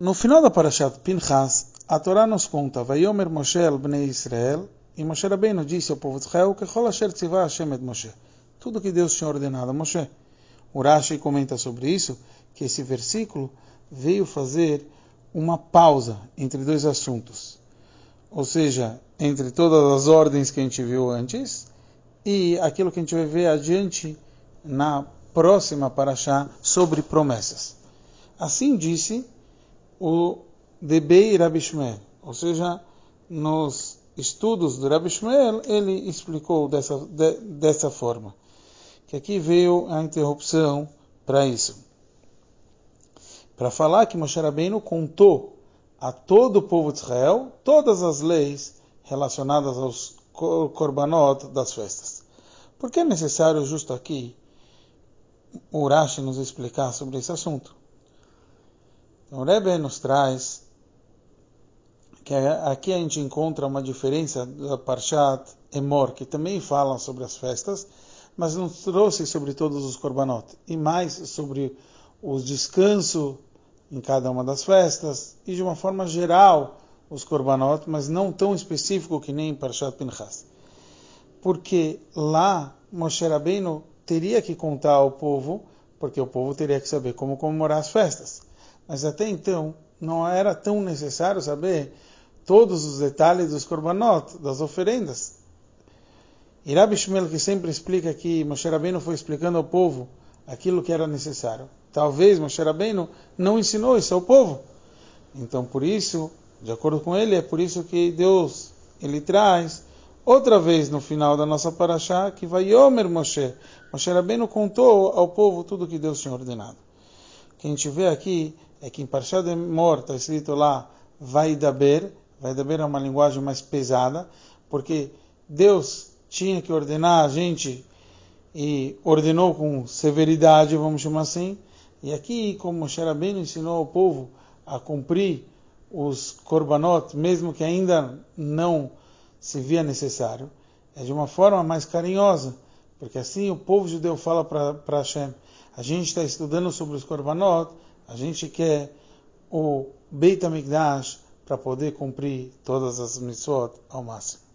No final da Parashat Pinchas, a Torá nos conta, Vayomer Moshe al Bnei Israel, e Moshe Rabbeinu disse ao povo de Israel, que Asher Tzivah Hashem et Moshe. Tudo que Deus tinha ordenado a Moshe. Urashi comenta sobre isso, que esse versículo veio fazer uma pausa entre dois assuntos. Ou seja, entre todas as ordens que a gente viu antes e aquilo que a gente vai ver adiante na próxima Parashá sobre promessas. Assim disse o Debei Rabi Shmuel, ou seja, nos estudos do Rabi Shmuel, ele explicou dessa, de, dessa forma, que aqui veio a interrupção para isso. Para falar que Moshe Rabbeinu contou a todo o povo de Israel todas as leis relacionadas aos korbanot das festas. Por que é necessário justo aqui o Urashi nos explicar sobre esse assunto? Então, o Rebbe nos traz que aqui a gente encontra uma diferença da Parshat Emor, que também fala sobre as festas, mas nos trouxe sobre todos os korbanot, e mais sobre o descanso em cada uma das festas, e de uma forma geral os korbanot, mas não tão específico que nem em Parshat Pinchas. Porque lá Moshe Rabbeinu teria que contar ao povo, porque o povo teria que saber como comemorar as festas. Mas até então não era tão necessário saber todos os detalhes dos korbanot, das oferendas. E Rabbi Shmuel que sempre explica que Moshe Rabbeinu foi explicando ao povo aquilo que era necessário. Talvez Moshe Rabbeinu não ensinou isso ao povo. Então, por isso, de acordo com ele, é por isso que Deus ele traz outra vez no final da nossa paraxá que vai Yomer Moshe. Moshe Rabbeinu contou ao povo tudo que Deus tinha ordenado. Que a gente vê aqui é que em Parshá de Mor está escrito lá vai daber, vai daber é uma linguagem mais pesada, porque Deus tinha que ordenar a gente e ordenou com severidade, vamos chamar assim. E aqui, como Moshe Rabbeinu ensinou ao povo a cumprir os korbanot, mesmo que ainda não se via necessário, é de uma forma mais carinhosa, porque assim o povo judeu fala para Hashem, a gente está estudando sobre os korbanot, a gente quer o Beit HaMikdash para poder cumprir todas as mitzvot ao máximo.